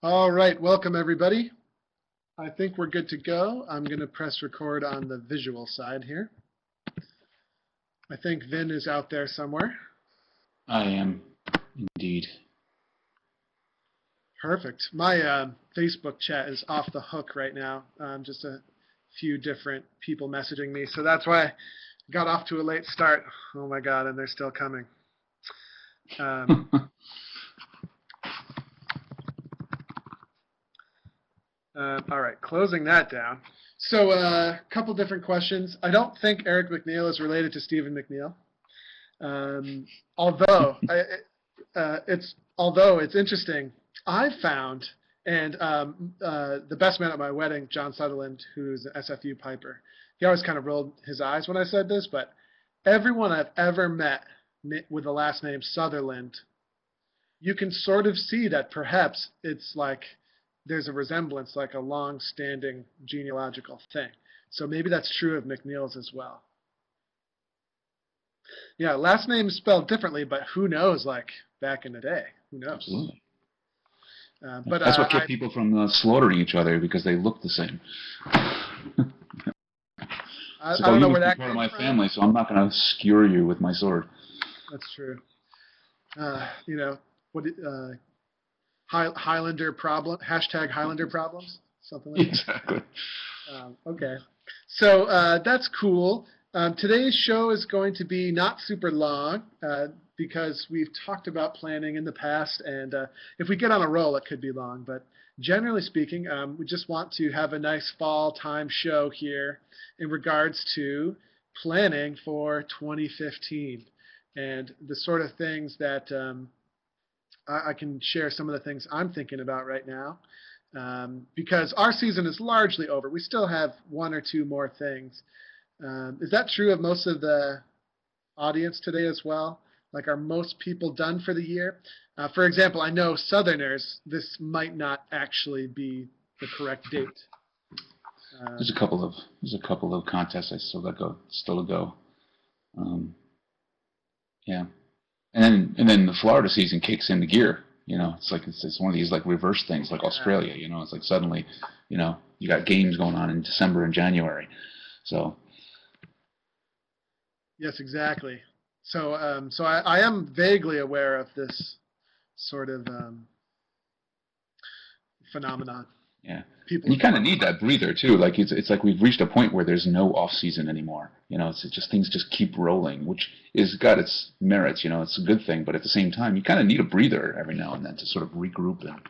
All right, welcome everybody. I think we're good to go. I'm going to press record on the visual side here. I think Vin is out there somewhere. I am indeed. Perfect. My uh, Facebook chat is off the hook right now. Um, just a few different people messaging me, so that's why I got off to a late start. Oh my god, and they're still coming. Um, Uh, all right, closing that down. So a uh, couple different questions. I don't think Eric McNeil is related to Stephen McNeil. Um, although I, uh, it's although it's interesting, I found and um, uh, the best man at my wedding, John Sutherland, who's an SFU piper, he always kind of rolled his eyes when I said this, but everyone I've ever met with the last name Sutherland, you can sort of see that perhaps it's like there's a resemblance, like a long-standing genealogical thing. So maybe that's true of McNeil's as well. Yeah, last name is spelled differently, but who knows? Like back in the day, who knows? Absolutely. Uh, but that's uh, what kept I, people from uh, slaughtering each other because they look the same. I, It's I don't you know where that part of my from. family, so I'm not going to skewer you with my sword. That's true. Uh, you know what? High, Highlander problem hashtag Highlander problems something like that. Exactly. Um, okay, so uh, that's cool. Um, today's show is going to be not super long uh, because we've talked about planning in the past, and uh, if we get on a roll, it could be long. But generally speaking, um, we just want to have a nice fall time show here in regards to planning for 2015 and the sort of things that um, I, I can share some of the things I'm thinking about right now um, because our season is largely over. We still have one or two more things. Um, is that true of most of the audience today as well? Like, are most people done for the year? Uh, for example, I know Southerners, this might not actually be the correct date. Uh, There's a couple of there's a couple of contests I still got go still to go. Um, yeah, and then and then the Florida season kicks into gear. You know, it's like it's, it's one of these like reverse things, like Australia. You know, it's like suddenly, you know, you got games going on in December and January. So Yes, exactly. So, um, so I, I am vaguely aware of this sort of um, phenomenon. Yeah, People, and you kind of need that breather too. Like it's it's like we've reached a point where there's no off season anymore. You know, it's just things just keep rolling, which is got its merits. You know, it's a good thing, but at the same time, you kind of need a breather every now and then to sort of regroup and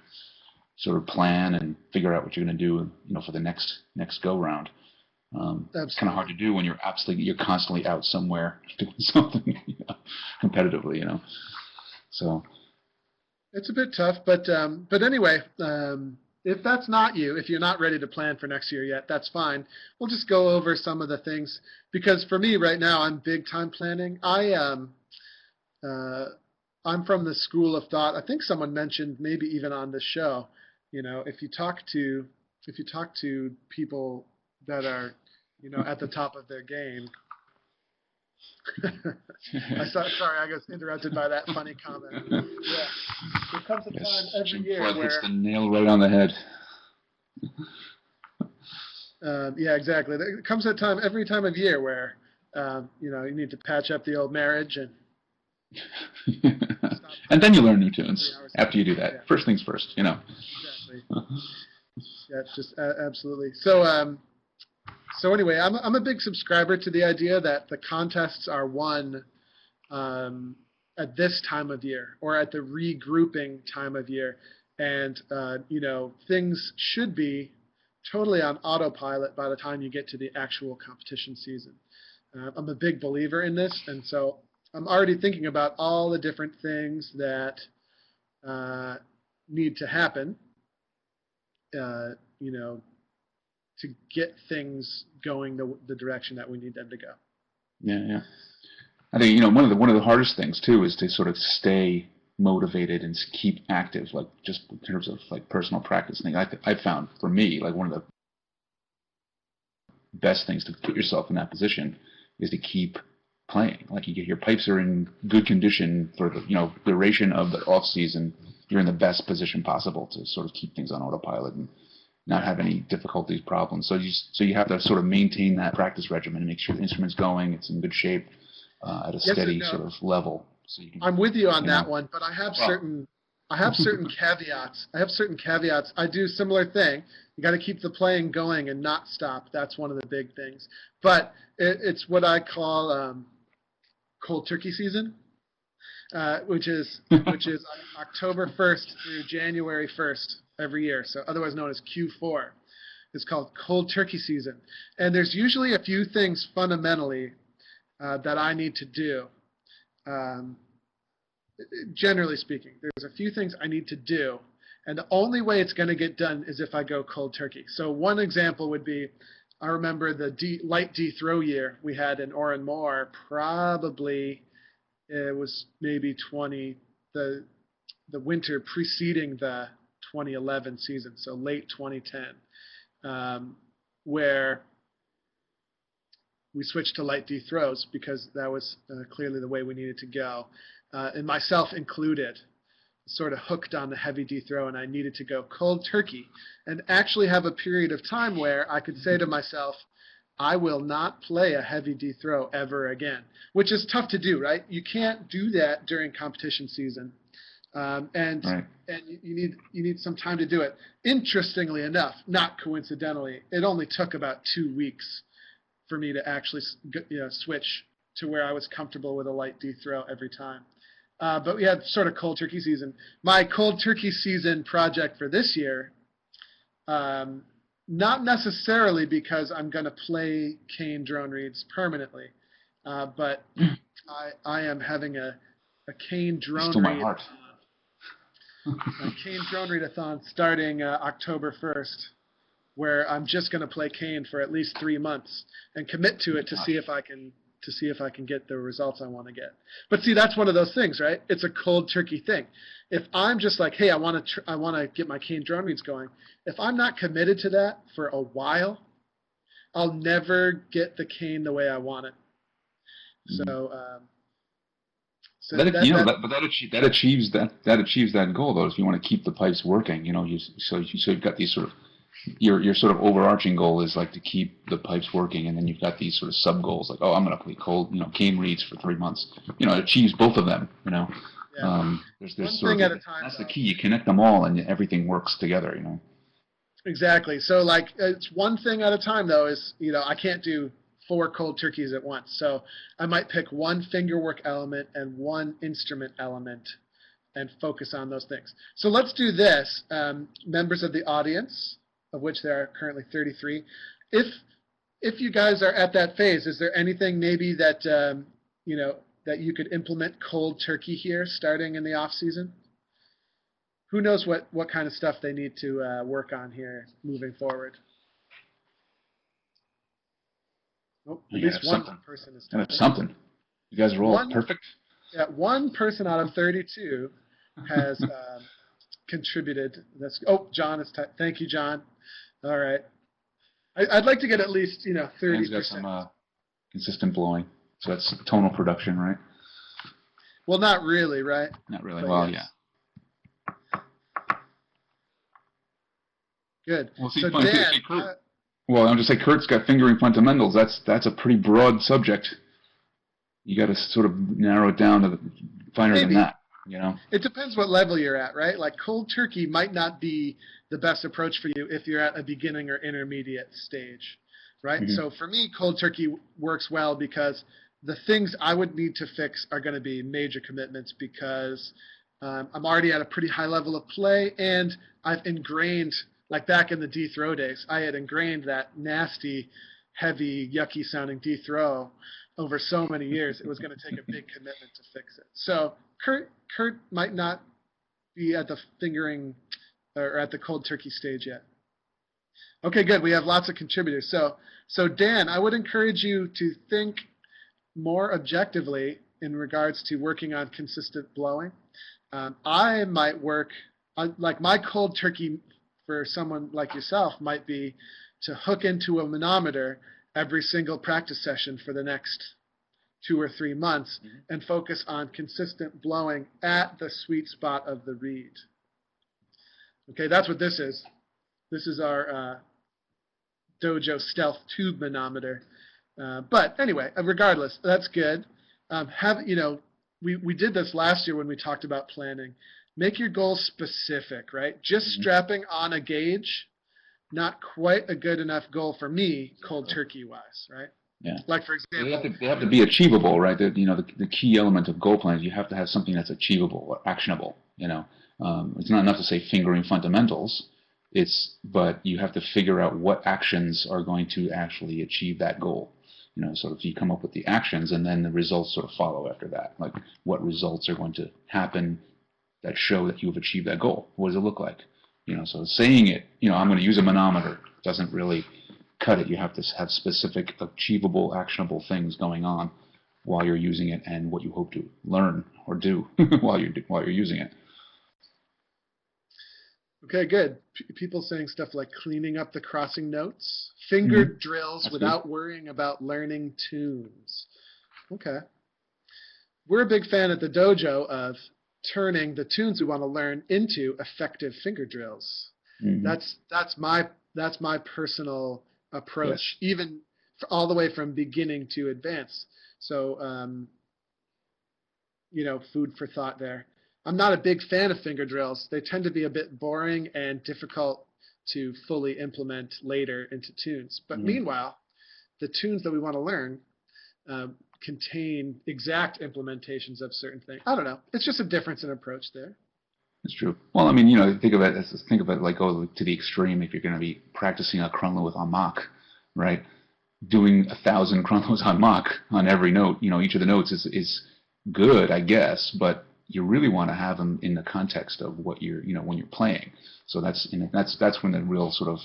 sort of plan and figure out what you're going to do. You know, for the next next go round. Um, it's kind of hard to do when you're absolutely you're constantly out somewhere doing something you know, competitively. You know, so It's a bit tough, but um, but anyway, um, if that's not you, if you're not ready to plan for next year yet, that's fine. We'll just go over some of the things because for me right now, I'm big time planning. I um, uh, I'm from the school of thought. I think someone mentioned maybe even on the show. You know, if you talk to if you talk to people that are you know at the top of their game. I saw, sorry, I got interrupted by that funny comment. Yeah, there comes a time yes, every Jim year Flood where, hits the nail right on the head. um, yeah, exactly. There comes a time every time of year where, um, you know, you need to patch up the old marriage and and then you learn new tunes after you do that. Yeah. First things first, you know. exactly. Yeah, just uh, absolutely. So, um, so anyway, I'm I'm a big subscriber to the idea that the contests are won um, at this time of year or at the regrouping time of year, and uh, you know things should be totally on autopilot by the time you get to the actual competition season. Uh, I'm a big believer in this, and so I'm already thinking about all the different things that uh, need to happen uh, you know, to get things going the, the direction that we need them to go. Yeah, yeah. I think you know one of the one of the hardest things too is to sort of stay motivated and keep active, like just in terms of like personal practice thing. I th- I found for me like one of the best things to put yourself in that position is to keep playing. Like you, get your pipes are in good condition for the you know duration of the off season you're in the best position possible to sort of keep things on autopilot and not have any difficulties, problems. So you so you have to sort of maintain that practice regimen and make sure the instrument's going, it's in good shape, uh, at a Yes steady no. sort of level. So you can, I'm with you on you that know. one, but I have Well- certain I have certain caveats. I have certain caveats. I do similar thing. You got to keep the playing going and not stop. That's one of the big things. But it, it's what I call um, cold turkey season, uh, which is which is October 1st through January 1st every year. So otherwise known as Q4. It's called cold turkey season, and there's usually a few things fundamentally uh, that I need to do. Um, generally speaking, there's a few things I need to do, and the only way it's going to get done is if I go cold turkey. So one example would be, I remember the D, light D throw year we had in Oran Mor. Probably it was maybe 20 the the winter preceding the 2011 season, so late 2010, um, where we switched to light D throws because that was uh, clearly the way we needed to go uh, and myself included, sort of hooked on the heavy D throw, and I needed to go cold turkey and actually have a period of time where I could say to myself, I will not play a heavy D throw ever again, which is tough to do, right? You can't do that during competition season. Um, and right. and you- you need you need some time to do it. Interestingly enough, not coincidentally, it only took about two weeks for me to actually you know, switch to where I was comfortable with a light D throw every time. Uh, but we had sort of cold turkey season. My cold turkey season project for this year, um, not necessarily because I'm going to play cane drone reeds permanently, uh, but I, I am having a, a cane drone reed cane drone readathon starting uh, October 1st, where I'm just going to play cane for at least three months and commit to it to see if I can to see if I can get the results I want to get. But see, that's one of those things, right? It's a cold turkey thing. If I'm just like, hey, I want to tr- I want to get my cane drone reeds going. If I'm not committed to that for a while, I'll never get the cane the way I want it. So. Um, so that, that- you know, that- that, but that, achie- that achieves that that achieves that goal though. If you want to keep the pipes working, you know, you so you so you've got these sort of your your sort of overarching goal is like to keep the pipes working, and then you've got these sort of sub goals like, oh, I'm going to play cold, you know, cane reeds for three months. You know, it achieves both of them. You know, yeah. um, there's there's One sort thing of at a time, that's the key. You connect them all, and everything works together. You know. Exactly. So like it's one thing at a time though is, you know, I can't do four cold turkeys at once. So I might pick one fingerwork element and one instrument element and focus on those things. So let's do this. Um, members of the audience, of which there are currently 33, if if you guys are at that phase, is there anything maybe that um, you know that you could implement cold turkey here starting in the off season? who knows what, what kind of stuff they need to uh, work on here moving forward. Oh, at least one something. person is And it's something. You guys are all One- perfect. Yeah, one person out of 32 has um, contributed. That's oh, John is. T- thank you, John. All right. I, I'd like to get at least you know 30 Dan's got some uh, consistent blowing. So that's tonal production, right? Well, not really, right? Not really. But Well, yes. yeah. Good. Well, see, so Dan, uh, Well, I'm just say Kurt's got fingering fundamentals. That's that's a pretty broad subject. You got to sort of narrow it down to the, finer Maybe. than that. You know. It depends what level you're at, right? Like cold turkey might not be the best approach for you if you're at a beginning or intermediate stage, right? Mhm. So for me, cold turkey works well because the things I would need to fix are going to be major commitments because um, I'm already at a pretty high level of play and I've ingrained, like back in the D throw days, I had ingrained that nasty, heavy, yucky sounding D throw over so many years. It was going to take a big commitment to fix it. So Kurt, Kurt might not be at the fingering or at the cold turkey stage yet. Okay, good. We have lots of contributors. So, so Dan, I would encourage you to think more objectively in regards to working on consistent blowing. Um, I might work on, like my cold turkey for someone like yourself might be to hook into a manometer every single practice session for the next two or three months Mhm. and focus on consistent blowing at the sweet spot of the reed. Okay, that's what this is. This is our uh, Dojo Stealth Tube Manometer. Uh, but anyway, uh, regardless, that's good. Um, have you know, we we did this last year when we talked about planning. Make your goals specific, right? Just Mhm. strapping on a gauge, not quite a good enough goal for me, cold turkey wise, right? Yeah. Like for They example, have to, they have to be achievable, right? The, you know, the, the key element of goal plans, you have to have something that's achievable or actionable. You know, um, it's not enough to say fingering fundamentals. It's but you have to figure out what actions are going to actually achieve that goal. You know, sort of you come up with the actions, and then the results sort of follow after that. Like what results are going to happen that show that you have achieved that goal. What does it look like? You know, so saying it, you know, I'm going to use a manometer doesn't really cut it. You have to have specific, achievable, actionable things going on while you're using it, and what you hope to learn or do while you're while you're using it. Okay, good. P- people saying stuff like cleaning up the crossing notes, fingered mm-hmm. drills That's without worrying about learning tunes. Okay. We're a big fan at the dojo of turning the tunes we want to learn into effective finger drills. Mhm. That's that's my that's my personal approach, even f- all the way from beginning to advanced. So, um, you know, food for thought there. I'm not a big fan of finger drills. They tend to be a bit boring and difficult to fully implement later into tunes. But Mhm. meanwhile, the tunes that we want to learn um, contain exact implementations of certain things. I don't know. It's just a difference in approach there. It's true. Well, I mean, you know, think of it as think of it like go to the extreme. If you're going to be practicing a crunluath with Mach, right? Doing a thousand crunluaths on Mach on every note, you know, each of the notes is is good, I guess, but you really want to have them in the context of what you're, you know, when you're playing. So that's that's that's when the real sort of,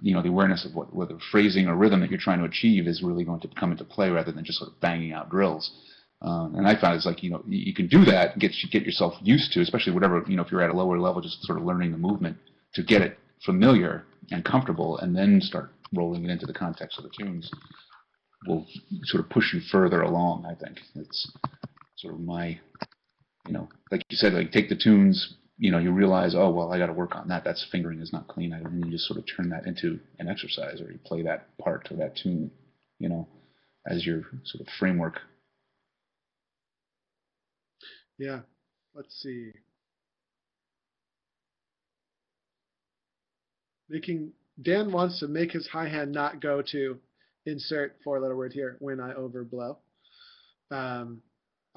you know, the awareness of what whether phrasing or rhythm that you're trying to achieve is really going to come into play rather than just sort of banging out drills. Um, and I found it's like you know you can do that, get get yourself used to, especially whatever you know if you're at a lower level, just sort of learning the movement to get it familiar and comfortable, and then start rolling it into the context of the tunes. Will sort of push you further along. I think it's sort of my, you know, like you said, like take the tunes. You know, you realize, oh well, I got to work on that. That's fingering is not clean. And then you just sort of turn that into an exercise, or you play that part to that tune. You know, as your sort of framework Yeah. Let's see. Making Dan wants to make his high hand not go to insert four letter word here when I overblow. Um,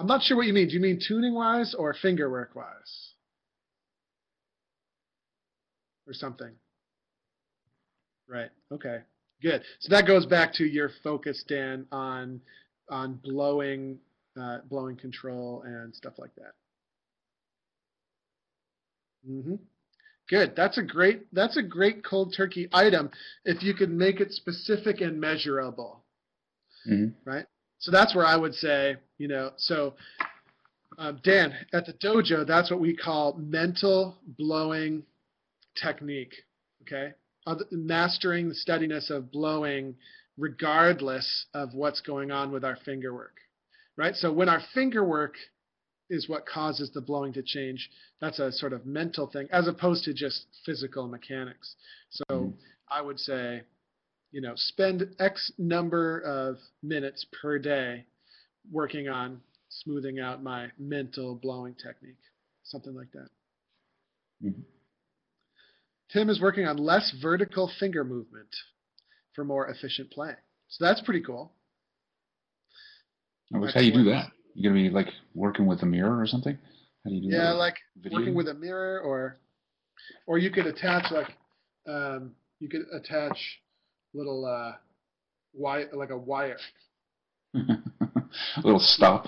I'm not sure what you mean. Do you mean tuning wise or finger work wise? Or something. Right. Okay. Good. So that goes back to your focus, Dan, on on blowing uh, blowing control and stuff like that. Mm-hmm. Good. That's a great. That's a great cold turkey item if you can make it specific and measurable, Mhm. right? So that's where I would say, you know, so um, Dan at the dojo, that's what we call mental blowing technique. Okay, mastering the steadiness of blowing regardless of what's going on with our finger work right? So when our finger work is what causes the blowing to change, that's a sort of mental thing as opposed to just physical mechanics. So Mhm. I would say, you know, spend X number of minutes per day working on smoothing out my mental blowing technique, something like that. Mhm. Tim is working on less vertical finger movement for more efficient play. So that's pretty cool. Which, how do you do that? You're gonna be like working with a mirror or something? How do you do that? Yeah, like video? working with a mirror or or you could attach like um, you could attach little uh wire like a wire a little stop.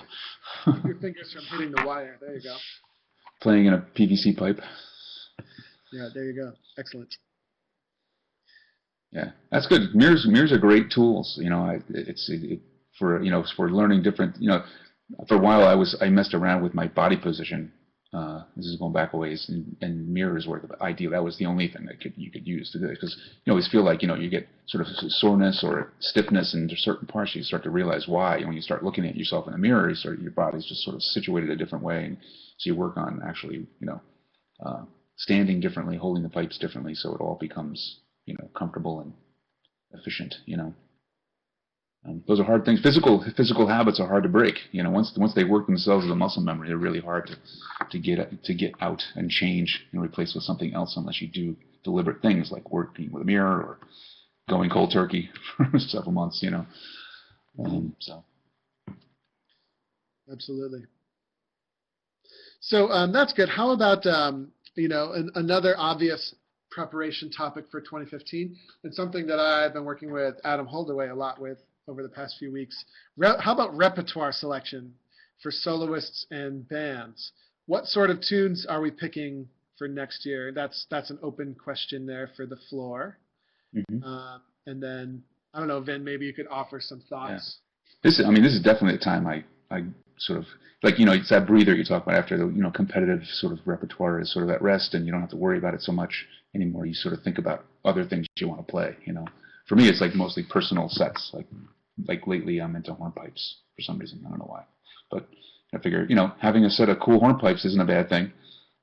keep your fingers from hitting the wire there you go Playing in a PVC pipe. yeah there you go excellent Yeah, that's good. Mirrors, mirrors are great tools. You know, I, it's it, it, for you know for learning different. You know, for a while I was I messed around with my body position. Uh, this is going back a ways, and, and mirrors were the idea. That was the only thing that could you could use to do it because you always feel like you know you get sort of soreness or stiffness in certain parts. You start to realize why when you start looking at yourself in the mirror. You start your body's just sort of situated a different way, and so you work on actually you know uh, standing differently, holding the pipes differently, so it all becomes you know comfortable and efficient. You know, um, those are hard things. Physical physical habits are hard to break. You know, once once they work themselves as a muscle memory, they're really hard to to get to get out and change and replace with something else unless you do deliberate things like working with a mirror or going cold turkey for several months. You know, um, so absolutely. So um, that's good. How about um, you know an, another obvious preparation topic for 2015 and something that I've been working with Adam Holdaway a lot with over the past few weeks. Re- how about repertoire selection for soloists and bands? What sort of tunes are we picking for next year? That's that's an open question there for the floor. Mm-hmm. Uh, and then I don't know, Vin, maybe you could offer some thoughts. Yeah. This, I mean, this is definitely a time I I sort of like you know it's that breather you talk about after the you know competitive sort of repertoire is sort of at rest and you don't have to worry about it so much anymore. You sort of think about other things you want to play. You know, for me it's like mostly personal sets. Like like lately I'm into hornpipes for some reason. I don't know why, but I figure you know having a set of cool hornpipes isn't a bad thing.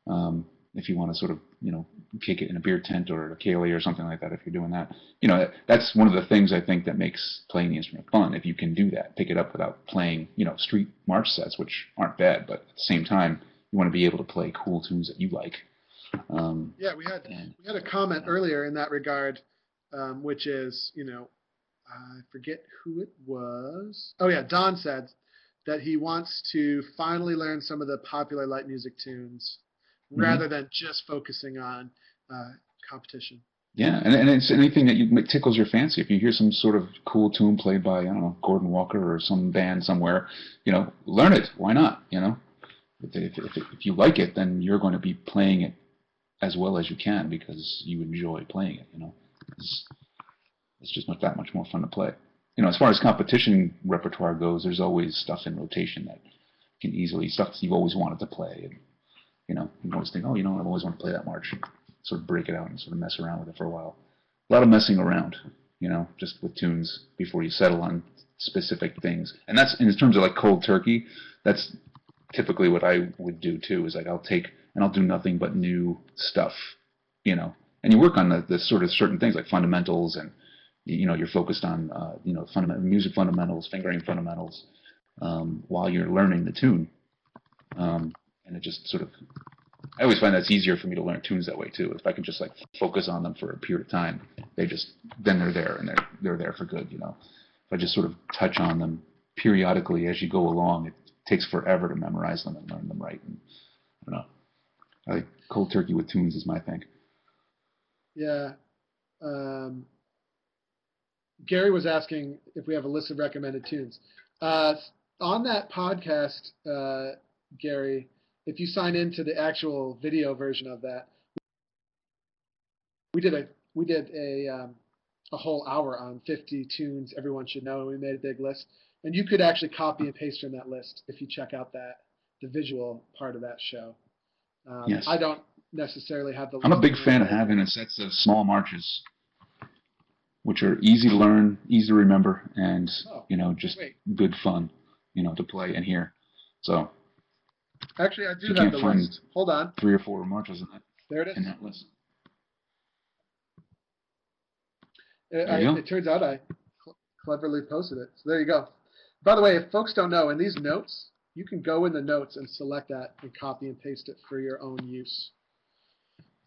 Um, if you want to sort of you know kick it in a beer tent or a ceilidh or something like that if you're doing that you know that's one of the things i think that makes playing the instrument fun if you can do that pick it up without playing you know street march sets which aren't bad but at the same time you want to be able to play cool tunes that you like um, yeah we had and, we had a comment earlier in that regard um, which is you know i forget who it was oh yeah don said that he wants to finally learn some of the popular light music tunes mm-hmm. rather than just focusing on uh, competition. Yeah, and, and it's anything that you tickles your fancy. If you hear some sort of cool tune played by I don't know Gordon Walker or some band somewhere, you know, learn it. Why not? You know, if, if, if, if you like it, then you're going to be playing it as well as you can because you enjoy playing it. You know, it's, it's just not that much more fun to play. You know, as far as competition repertoire goes, there's always stuff in rotation that can easily stuff you've always wanted to play. And, you know, you always think, oh, you know, I've always wanted to play that march. Sort of break it out and sort of mess around with it for a while. A lot of messing around, you know, just with tunes before you settle on specific things. And that's in terms of like cold turkey. That's typically what I would do too. Is like I'll take and I'll do nothing but new stuff, you know. And you work on the, the sort of certain things like fundamentals and you know you're focused on uh, you know music fundamentals, fingering fundamentals, um, while you're learning the tune. Um, and it just sort of I always find that's easier for me to learn tunes that way too. If I can just like focus on them for a period of time, they just then they're there and they're they're there for good. You know, if I just sort of touch on them periodically as you go along, it takes forever to memorize them and learn them right. And, I don't know. I like cold turkey with tunes is my thing. Yeah. Um, Gary was asking if we have a list of recommended tunes. Uh, on that podcast, uh, Gary, if you sign into the actual video version of that, we did a we did a um, a whole hour on 50 tunes everyone should know. We made a big list, and you could actually copy and paste from that list if you check out that the visual part of that show. Um, yes. I don't necessarily have the. I'm a big fan of having a sets of small marches, which are easy to learn, easy to remember, and oh, you know just wait. good fun, you know, to play and hear. So Actually, I do have the list. Hold on. Three or four marches in that. There it is. In that list. It, I, it turns out I cl- cleverly posted it. So there you go. By the way, if folks don't know, in these notes, you can go in the notes and select that and copy and paste it for your own use.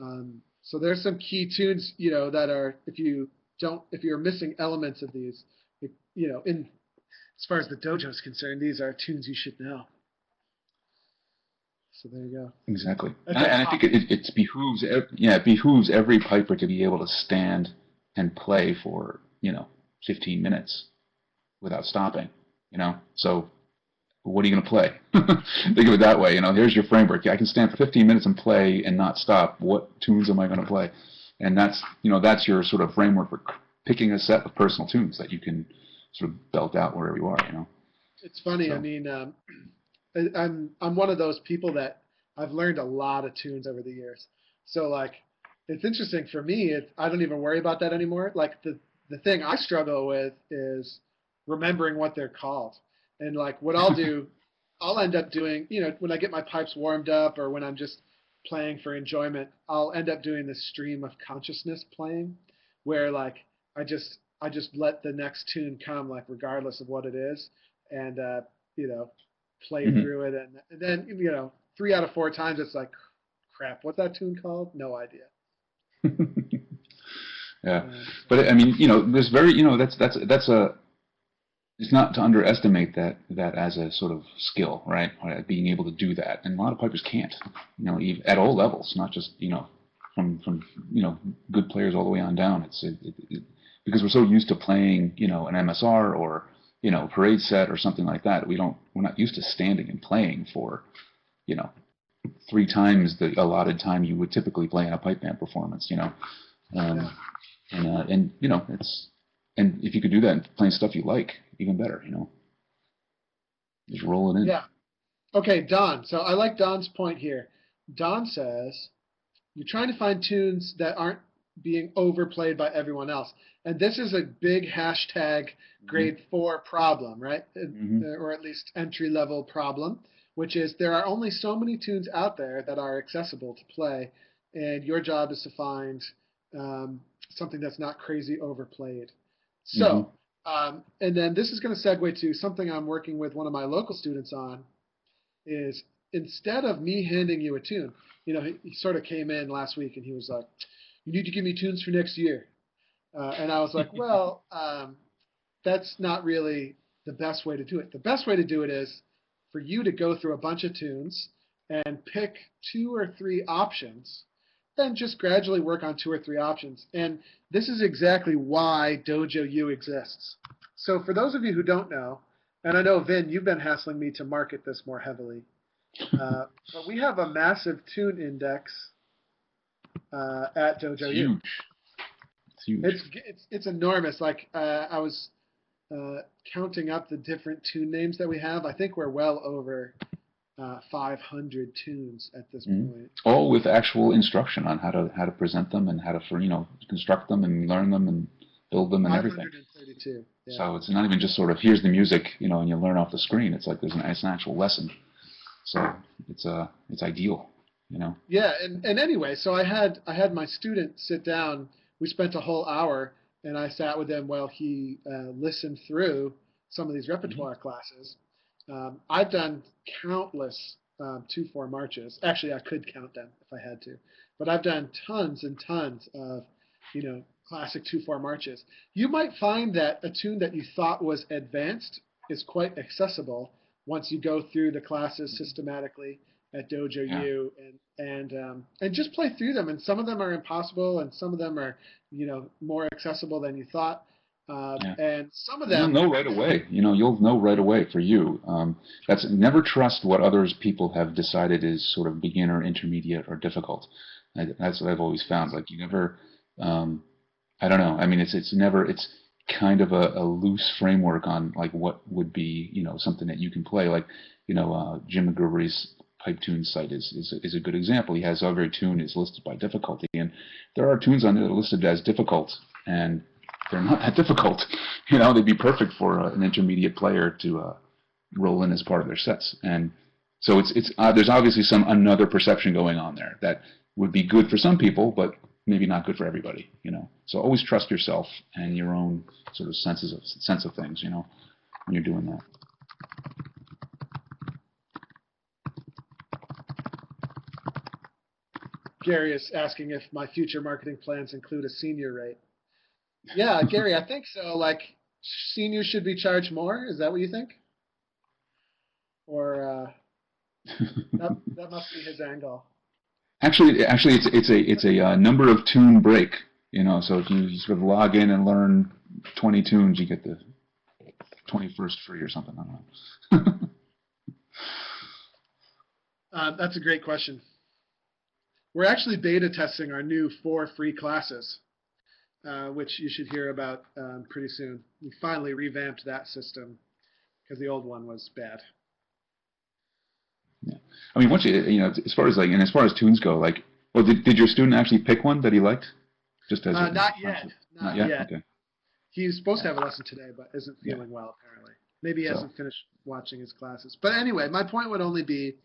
Um, so there's some key tunes, you know, that are if you don't, if you're missing elements of these, you know, in as far as the dojo is concerned, these are tunes you should know. So there you go. Exactly, and, and, I think it, it behooves yeah it behooves every piper to be able to stand and play for you know 15 minutes without stopping. You know, so what are you going to play? think of it that way. You know, here's your framework. I can stand for 15 minutes and play and not stop. What tunes am I going to play? And that's you know that's your sort of framework for picking a set of personal tunes that you can sort of belt out wherever you are. You know. It's funny. So. I mean, um, I'm I'm one of those people that I've learned a lot of tunes over the years. So like it's interesting for me. It, I don't even worry about that anymore. Like the the thing I struggle with is remembering what they're called. And like what I'll do, I'll end up doing, you know, when I get my pipes warmed up or when I'm just playing for enjoyment, I'll end up doing this stream of consciousness playing, where like I just I just let the next tune come like regardless of what it is, and uh, you know play Mhm. through it, and, and then you know three out of four times it's like crap. What's that tune called? No idea. yeah. But I mean, you know, there's very, you know, that's that's that's a. It's not to underestimate that that as a sort of skill, right? Uh, Being able to do that, and a lot of pipers can't, you know, at all levels, not just you know, from from you know good players all the way on down. It's it, it, it, because we're so used to playing, you know, an MSR or you know parade set or something like that. We don't we're not used to standing and playing for, you know, three times the allotted time you would typically play in a pipe band performance. You know, um, and uh, and you know it's and if you could do that and playing stuff you like, even better. You know, just roll it in. Yeah. Okay, Don. So I like Don's point here. Don says you're trying to find tunes that aren't being overplayed by everyone else. And this is a big hashtag grade four problem, right? Uh, Mhm. Or at least entry level problem, which is there are only so many tunes out there that are accessible to play. And your job is to find um, something that's not crazy overplayed. So, um, and then this is going to segue to something I'm working with one of my local students on. Is instead of me handing you a tune, you know, he, he sort of came in last week and he was like, "You need to give me tunes for next year," uh, and I was like, "Well, um, that's not really the best way to do it. The best way to do it is for you to go through a bunch of tunes and pick two or three options." Then just gradually work on two or three options. And this is exactly why Dojo U exists. So for those of you who don't know, and I know Vin, you've been hassling me to market this more heavily, uh, but we have a massive tune index uh, at Dojo It's U. huge. It's huge. It's it's it's enormous. Like uh, I was uh, counting up the different tune names that we have. I think we're well over uh, 500 tunes at this Mhm. point. all with actual instruction on how to how to present them and how to for you know construct them and learn them and build them and everything. Yeah. So it's not even just sort of here's the music, you know, and you learn off the screen. It's like there's an it's an actual lesson. So it's uh it's ideal, you know. Yeah, and, and anyway, so I had I had my student sit down. We spent a whole hour, and I sat with him while he uh, listened through some of these repertoire classes. Um, I've done countless um, two four marches. Actually, I could count them if I had to, but I've done tons and tons of you know classic two four marches. You might find that a tune that you thought was advanced is quite accessible once you go through the classes systematically at Dojo Yeah. U and and um, and just play through them. And some of them are impossible, and some of them are you know more accessible than you thought. Uh, Yeah. And some of them. You'll know right away. You know, you'll know right away for you. Um, that's never trust what others people have decided is sort of beginner, intermediate, or difficult. I, that's what I've always found. Like you never, um, I don't know. I mean, it's it's never it's kind of a, a loose framework on like what would be you know something that you can play. Like you know, uh, Jim McGillivray's pipe tune site is, is is a good example. He has every tune is listed by difficulty, and there are tunes on there that are listed as difficult, and they're not that difficult. You know, they'd be perfect for uh, an intermediate player to uh, roll in as part of their sets. And so it's it's uh, there's obviously some another perception going on there that would be good for some people, but maybe not good for everybody. You know, so always trust yourself and your own sort of senses of sense of things. You know, when you're doing that. Gary is asking if my future marketing plans include a senior rate. Yeah, Gary, I think so. Like seniors should be charged more. Is that what you think? Or uh, that that must be his angle. Actually, actually, it's it's a it's a uh, number of tune break. You know, so if you sort of log in and learn 20 tunes, you get the 21st free or something. I don't know. Uh, that's a great question. We're actually beta testing our new four free classes, uh, which you should hear about um, pretty soon. We finally revamped that system because the old one was bad. Yeah. I mean, once you you know, as far as like, and as far as tunes go, like, well, did did your student actually pick one that he liked? Just as Uh, a, not yet. Not, Not yet. yet. Okay. He's supposed to have a lesson today, but isn't Yeah. feeling well apparently. Maybe he So- hasn't finished watching his classes. But anyway, my point would only be,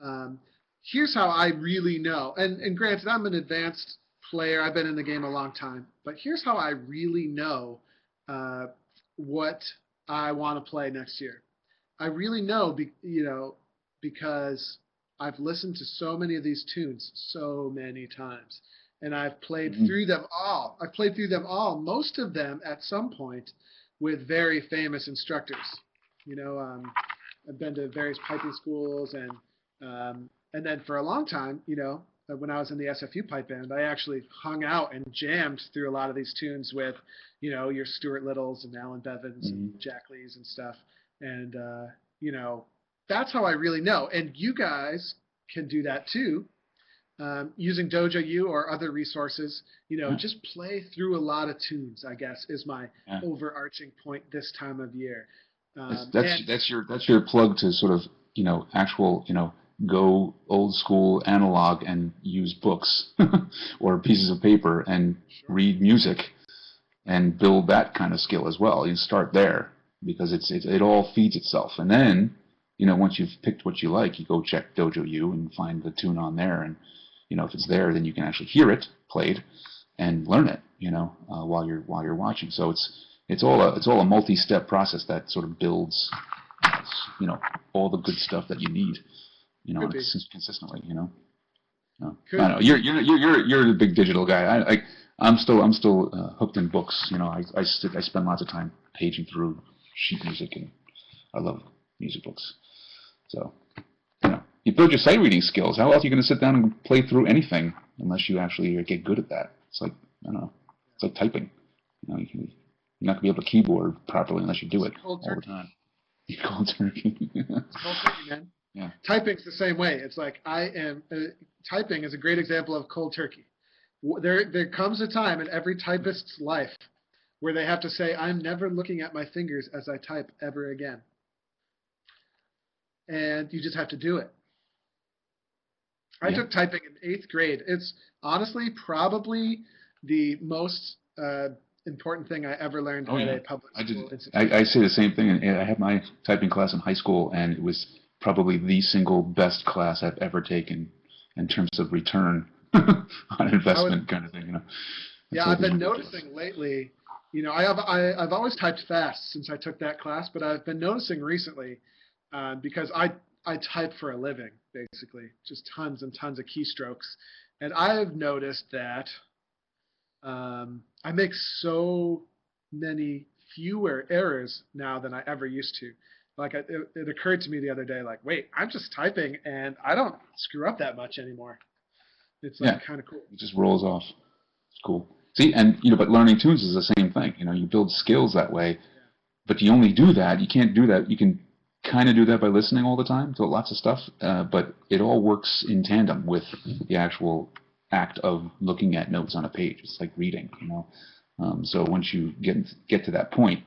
um, here's how I really know. And and granted, I'm an advanced player. I've been in the game a long time, but here's how I really know uh, what I want to play next year. I really know, be, you know, because I've listened to so many of these tunes so many times, and I've played Mhm. through them all. I've played through them all, most of them at some point with very famous instructors. You know, um, I've been to various piping schools, and um, and then for a long time, you know, when I was in the SFU pipe band, I actually hung out and jammed through a lot of these tunes with, you know, your Stuart Littles and Alan Bevans and Jack Lees and stuff. And uh, you know, that's how I really know. And you guys can do that too, um, using Dojo U or other resources. You know, Yeah. just play through a lot of tunes. I guess is my Yeah. overarching point this time of year. That's Um, that's, and- that's your that's your plug to sort of you know actual you know go old school analog and use books or pieces of paper and read music and build that kind of skill as well. You start there because it's it, it all feeds itself, and then you know once you've picked what you like, you go check Dojo U and find the tune on there, and you know if it's there, then you can actually hear it played and learn it. You know uh, while you're while you're watching. So it's it's all a it's all a multi-step process that sort of builds you know all the good stuff that you need you know cons- consistently you know? No. Could I know you're you're you're you're you're the big digital guy. I, I I'm still I'm still uh, hooked in books you know? I I, sit, I spend lots of time paging through sheet music and I love music books. So you know you build your sight reading skills. How else are you going to sit down and play through anything unless you actually get good at that? It's like I don't know. It's like typing. You know you can, you're not going to be able to keyboard properly unless you do it all the time. Cold turkey. Cold turkey, man. Yeah. Typing's the same way. It's like I am. Uh, typing is a great example of cold turkey. There, there comes a time in every typist's life where they have to say, "I'm never looking at my fingers as I type ever again," and you just have to do it. I Yeah. took typing in eighth grade. It's honestly probably the most uh, important thing I ever learned Oh, at yeah. a public I did. I, I say the same thing. And I had my typing class in high school, and it was probably the single best class I've ever taken in terms of return on investment, kind of thing. You know. Yeah, I've been noticing lately. You know, I have I, I've always typed fast since I took that class, but I've been noticing recently uh, because I I type for a living, basically, just tons and tons of keystrokes, and I've noticed that um, I make so many fewer errors now than I ever used to. Like I, it, it occurred to me the other day, like, wait, I'm just typing and I don't screw up that much anymore. It's like Yeah. kind of cool. It just rolls off. It's cool. See, and you know, but learning tunes is the same thing. You know, you build skills that way, but you only do that. You can't do that. You can kind of do that by listening all the time to lots of stuff, uh, but it all works in tandem with the actual act of looking at notes on a page. It's like reading, you know. Um, so once you get get to that point,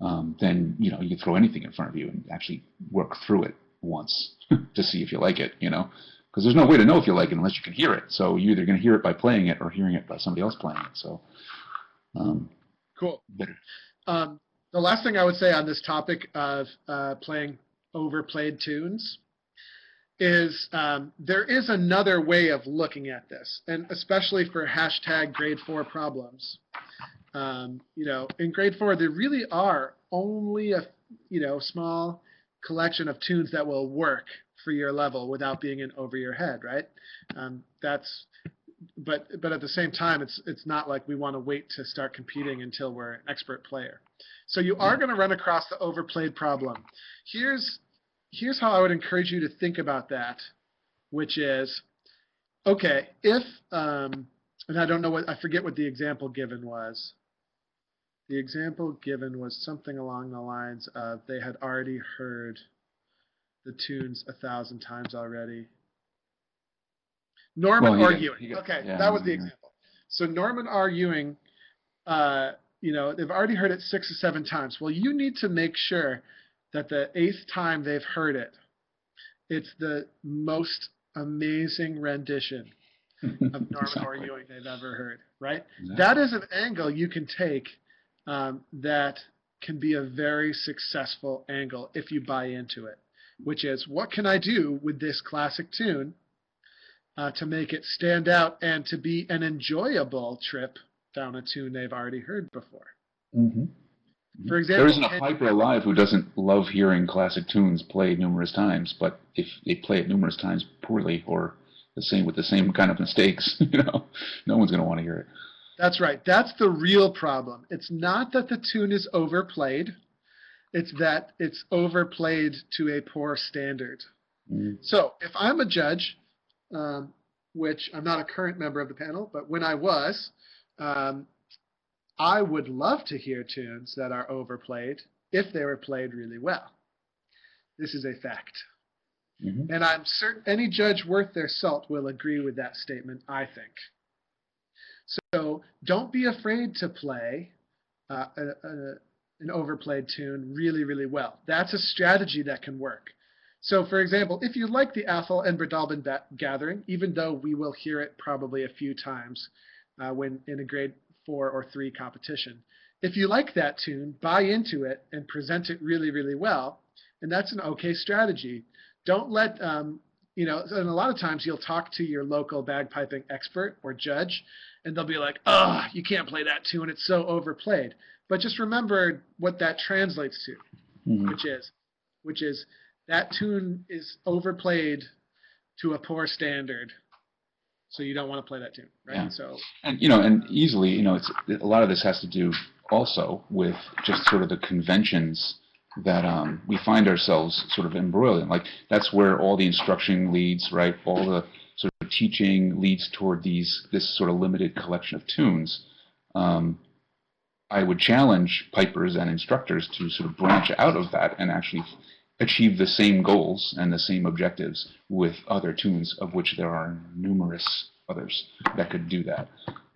um, then you know you throw anything in front of you and actually work through it once to see if you like it. You know, because there's no way to know if you like it unless you can hear it. So you're either going to hear it by playing it or hearing it by somebody else playing it. So um, Cool. Um, the last thing I would say on this topic of uh, playing overplayed tunes is um, there is another way of looking at this, and especially for hashtag grade four problems. Um, you know, in grade four, there really are only a you know small collection of tunes that will work for your level without being in over your head, right? Um, that's but but at the same time, it's it's not like we want to wait to start competing until we're an expert player. So you are going to run across the overplayed problem. Here's here's how I would encourage you to think about that, which is, okay, if um, and I don't know what I forget what the example given was. The example given was something along the lines of they had already heard the tunes a thousand times already. Norman Well, you or get- Ewing. okay, yeah, that was the yeah. example. So Norman R. Ewing, uh, you know, they've already heard it six or seven times. Well, you need to make sure that the eighth time they've heard it, it's the most amazing rendition of Norman R. Exactly. Ewing they've ever heard, right? Exactly. That is an angle you can take um, that can be a very successful angle if you buy into it, which is what can I do with this classic tune uh, to make it stand out and to be an enjoyable trip down a tune they've already heard before. Mm-hmm. For example, there isn't a can- piper alive who doesn't love hearing classic tunes played numerous times, but if they play it numerous times poorly or the same with the same kind of mistakes, you know, no one's going to want to hear it. That's right. That's the real problem. It's not that the tune is overplayed, it's that it's overplayed to a poor standard. Mm. So if I'm a judge, um, which I'm not a current member of the panel, but when I was, um, I would love to hear tunes that are overplayed if they were played really well. This is a fact. Mhm. And I'm certain any judge worth their salt will agree with that statement, I think. So don't be afraid to play uh, a, a, an overplayed tune really, really well. That's a strategy that can work. So, for example, if you like the Atholl and Breadalbane gathering, even though we will hear it probably a few times uh, when in a grade four or three competition, if you like that tune, buy into it and present it really, really well, and that's an okay strategy. Don't let um, you know. And a lot of times you'll talk to your local bagpiping expert or judge, and they'll be like, "Oh, you can't play that tune; it's so overplayed." But just remember what that translates to Mhm. which is which is that tune is overplayed to a poor standard so you don't want to play that tune right Yeah. so And you know, and easily, you know, it's a lot of this has to do also with just sort of the conventions that um, we find ourselves sort of embroiled in. Like that's where all the instruction leads, right? All the sort of teaching leads toward these this sort of limited collection of tunes. Um, I would challenge pipers and instructors to sort of branch out of that and actually achieve the same goals and the same objectives with other tunes, of which there are numerous others that could do that,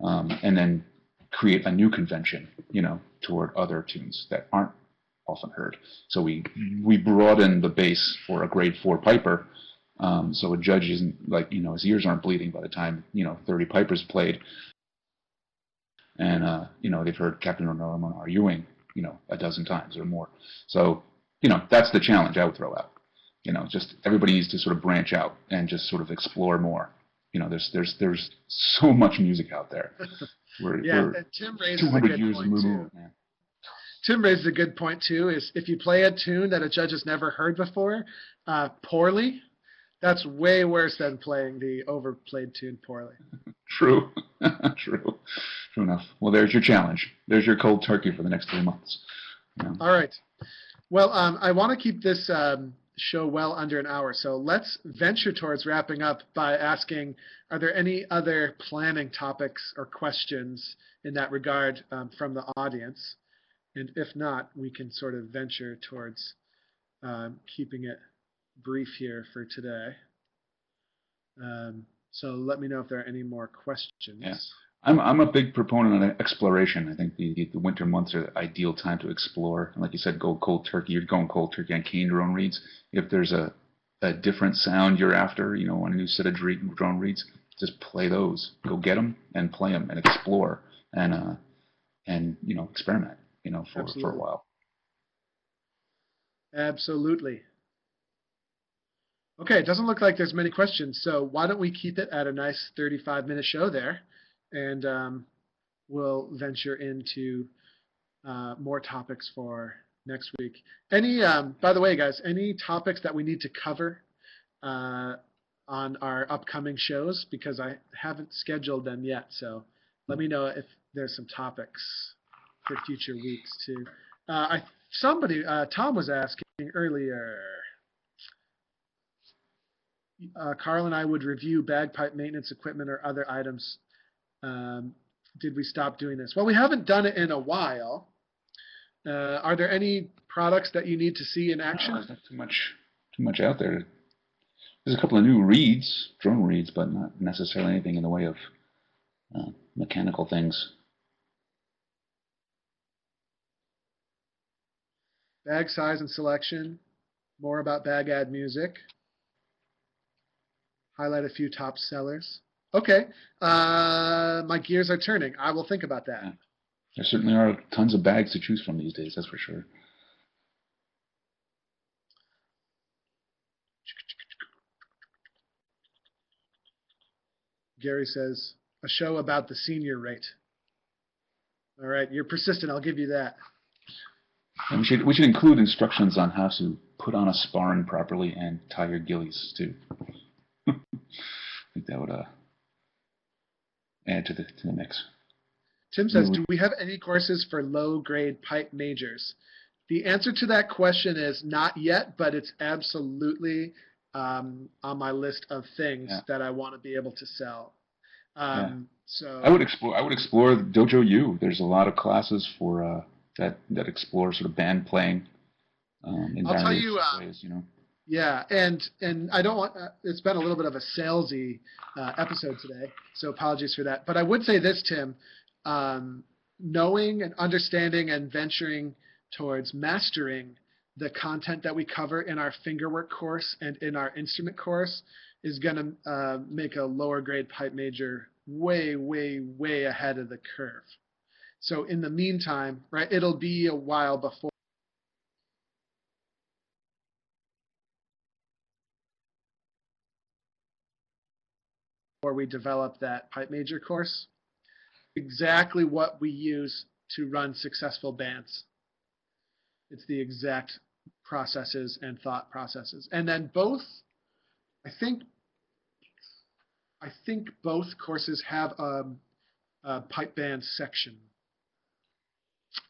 um, and then create a new convention, you know, toward other tunes that aren't often heard. So we we broaden the base for a grade four piper. Um, so a judge isn't like you know his ears aren't bleeding by the time you know 30 pipers played, and uh, you know they've heard Captain Norman Orr Ewing you know a dozen times or more. So you know that's the challenge I would throw out. You know, just everybody needs to sort of branch out and just sort of explore more. You know, there's there's there's so much music out there. We're, yeah we're tim raises a 200 good years point too man. Tim raises a good point too is if you play a tune that a judge has never heard before uh, poorly that's way worse than playing the overplayed tune poorly True, true, true enough. Well, there's your challenge. There's your cold turkey for the next three months. Know? All right. Well, um, I want to keep this um, show well under an hour, so let's venture towards wrapping up by asking: Are there any other planning topics or questions in that regard um, from the audience? And if not, we can sort of venture towards um, keeping it brief here for today. Um, so let me know if there are any more questions. Yeah. I'm I'm a big proponent of exploration. I think the, the winter months are the ideal time to explore. And like you said, go cold turkey. You're going cold turkey on cane drone reeds. If there's a a different sound you're after, you know, on a new set of drone reeds, just play those. Go get them and play them and explore and uh and you know experiment. You know, for for a while. Absolutely. Okay, it doesn't look like there's many questions, so why don't we keep it at a nice 35 minute show there, and um, we'll venture into uh, more topics for next week. Any, um, by the way, guys, any topics that we need to cover uh, on our upcoming shows because I haven't scheduled them yet. So let me know if there's some topics for future weeks too. Uh, I somebody uh, Tom was asking earlier. Uh, Carl and I would review bagpipe maintenance equipment or other items. Um, did we stop doing this? Well, we haven't done it in a while. Uh, are there any products that you need to see in action? not too much too much out there. There's a couple of new reeds, drone reeds, but not necessarily anything in the way of uh, mechanical things. Bag size and selection. More about bag ad music. Highlight a few top sellers. Okay, uh, my gears are turning. I will think about that. There certainly are tons of bags to choose from these days, that's for sure. Gary says, a show about the senior rate. All right, you're persistent. I'll give you that. And we should we should include instructions on how to put on a sporran properly and tie your gillies too. I think that would uh, add to the to the mix. Tim says, do we have any courses for low grade pipe majors? The answer to that question is not yet, but it's absolutely um, on my list of things Yeah. that I want to be able to sell. Um, So I would explore I would explore Dojo U. There's a lot of classes for uh, that that explore sort of band playing. Um, in I'll tell various you, uh, ways, you know. Yeah, and and I don't want. Uh, it's been a little bit of a salesy uh, episode today, so apologies for that. But I would say this, Tim, um, knowing and understanding and venturing towards mastering the content that we cover in our fingerwork course and in our instrument course is going to uh, make a lower grade pipe major way, way, way ahead of the curve. So in the meantime, right, it'll be a while before. we develop that pipe major course. Exactly what we use to run successful bands. It's the exact processes and thought processes. And then both, I think, I think both courses have a, a pipe band section.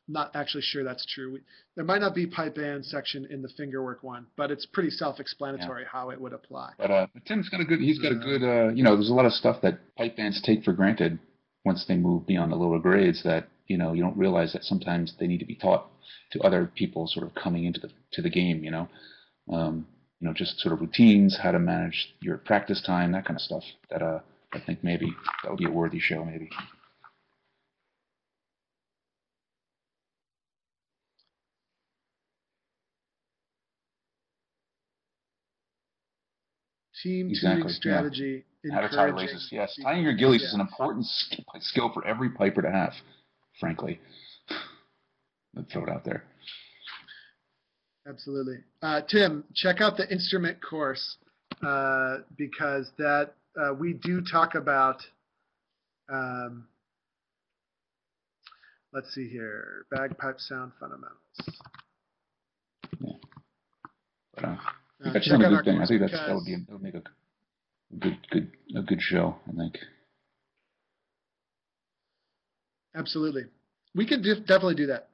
Not actually sure that's true. We, there might not be pipe band section in the fingerwork one, but it's pretty self-explanatory how it would apply. But uh, but Tim's got a good. He's got a good. Uh, you know, there's a lot of stuff that pipe bands take for granted once they move beyond the lower grades that you know you don't realize that sometimes they need to be taught to other people sort of coming into the to the game. You know, um, you know, just sort of routines, how to manage your practice time, that kind of stuff. That uh, I think maybe that would be a worthy show, maybe. Team Exactly, tuning yeah. strategy. How to tie laces. Yes, tying your gillies is an important skill for every piper to have. Frankly, Let's throw it out there. Absolutely. Uh, Tim, check out the instrument course uh, because that uh, we do talk about. Um, let's see here, bagpipe sound fundamentals. Yeah. But, uh, That's check not a good thing. I think that's, that would be that would make a good good a good show. I think. Absolutely. We could def- definitely do that.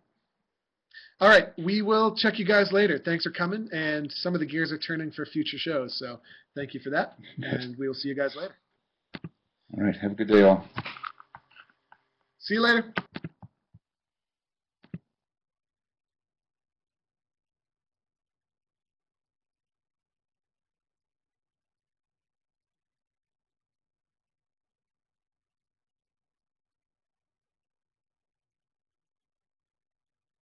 All right. We will check you guys later. Thanks for coming. And some of the gears are turning for future shows. So thank you for that. And we will see you guys later. All right. Have a good day, all. See you later.